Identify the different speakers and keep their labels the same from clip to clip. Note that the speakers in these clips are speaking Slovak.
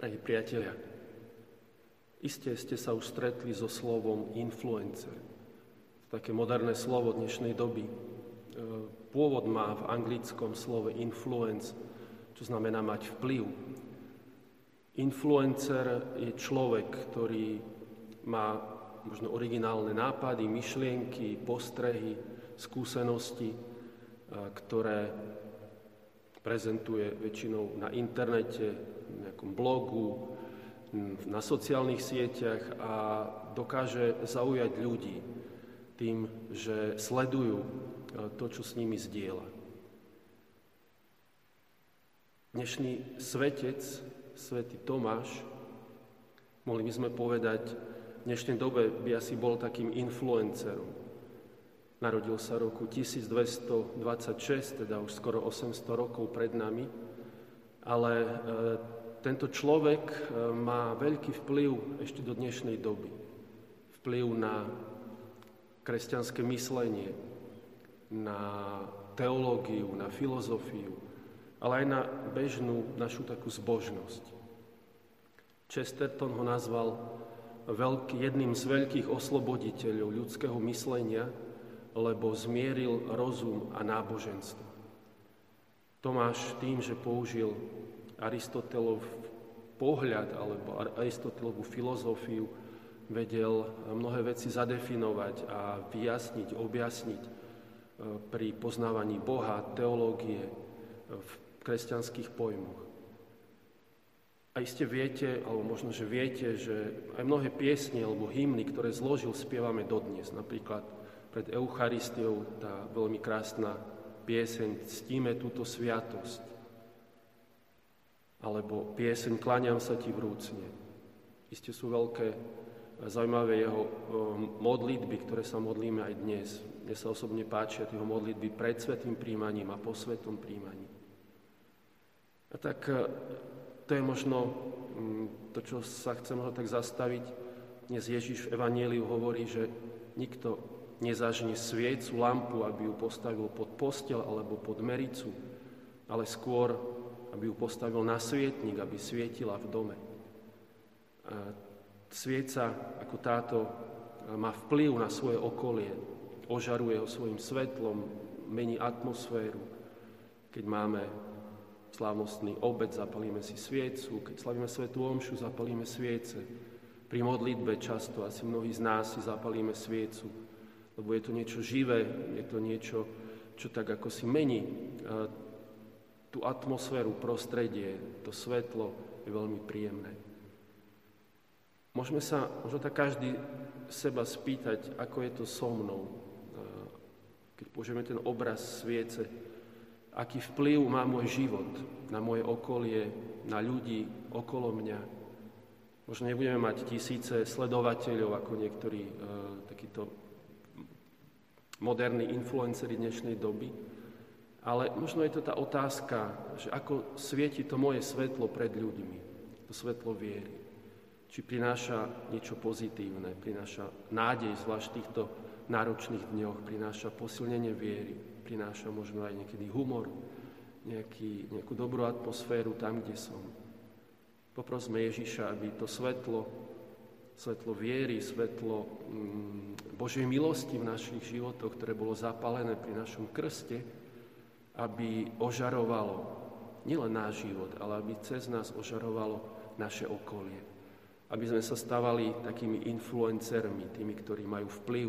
Speaker 1: Drahí priatelia, iste ste sa už stretli so slovom influencer. Také moderné slovo dnešnej doby. E, pôvod má v anglickom slove influence, čo znamená mať vplyv. Influencer je človek, ktorý má možno originálne nápady, myšlienky, postrehy, skúsenosti, ktoré prezentuje väčšinou na internete, nejakom blogu, na sociálnych sieťach a dokáže zaujať ľudí tým, že sledujú to, čo s nimi zdieľa. Dnešný svetec, svätý Tomáš, mohli by sme povedať, v dnešnej dobe by asi bol takým influencerom. Narodil sa roku 1226, teda už skoro 800 rokov pred nami, ale e, tento človek e, má veľký vplyv ešte do dnešnej doby. Vplyv na kresťanské myslenie, na teológiu, na filozofiu, ale aj na bežnú našu takú zbožnosť. Chesterton ho nazval veľký, jedným z veľkých osloboditeľov ľudského myslenia, lebo zmieril rozum a náboženstvo. Tomáš tým, že použil Aristotelov pohľad alebo Aristotelovú filozofiu, vedel mnohé veci zadefinovať a vyjasniť, objasniť e, pri poznávaní Boha, teológie, v kresťanských pojmoch. A iste viete, alebo možno, že viete, že aj mnohé piesne alebo hymny, ktoré zložil, spievame dodnes. Napríklad pred Eucharistiou tá veľmi krásna pieseň Ctíme túto sviatosť. Alebo pieseň Kláňam sa ti vrúcne. Isté sú veľké zaujímavé jeho modlitby, ktoré sa modlíme aj dnes. Mne sa osobne páčia jeho modlitby pred svetým príjmaním a po svetom príjmaní. A tak e, to je možno mm, to, čo sa chce možno tak zastaviť. Dnes Ježiš v Evangeliu hovorí, že nikto nezažne sviecu, lampu, aby ju postavil pod postel alebo pod mericu, ale skôr, aby ju postavil na svietnik, aby svietila v dome. A svieca ako táto má vplyv na svoje okolie, ožaruje ho svojim svetlom, mení atmosféru. Keď máme slávnostný obed, zapalíme si sviecu, keď slavíme svetú omšu, zapalíme sviece. Pri modlitbe často asi mnohí z nás si zapalíme sviecu, lebo je to niečo živé, je to niečo, čo tak ako si mení tú atmosféru, prostredie, to svetlo je veľmi príjemné. Môžeme sa, možno tak každý seba spýtať, ako je to so mnou, keď použijeme ten obraz sviece, aký vplyv má môj život na moje okolie, na ľudí okolo mňa. Možno nebudeme mať tisíce sledovateľov, ako niektorí e, takíto moderní influenceri dnešnej doby, ale možno je to tá otázka, že ako svieti to moje svetlo pred ľuďmi, to svetlo viery. Či prináša niečo pozitívne, prináša nádej, zvlášť v týchto náročných dňoch, prináša posilnenie viery prináša možno aj niekedy humor, nejaký, nejakú dobrú atmosféru tam, kde som. Poprosme Ježiša, aby to svetlo, svetlo viery, svetlo mm, Božej milosti v našich životoch, ktoré bolo zapálené pri našom krste, aby ožarovalo nielen náš život, ale aby cez nás ožarovalo naše okolie. Aby sme sa stávali takými influencermi, tými, ktorí majú vplyv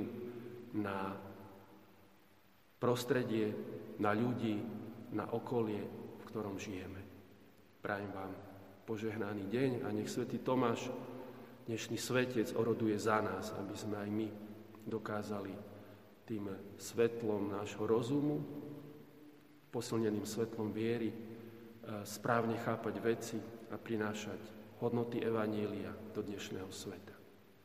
Speaker 1: na prostredie, na ľudí, na okolie, v ktorom žijeme. Prajem vám požehnaný deň a nech svätý Tomáš, dnešný svetec, oroduje za nás, aby sme aj my dokázali tým svetlom nášho rozumu, posilneným svetlom viery, e, správne chápať veci a prinášať hodnoty Evanília do dnešného sveta.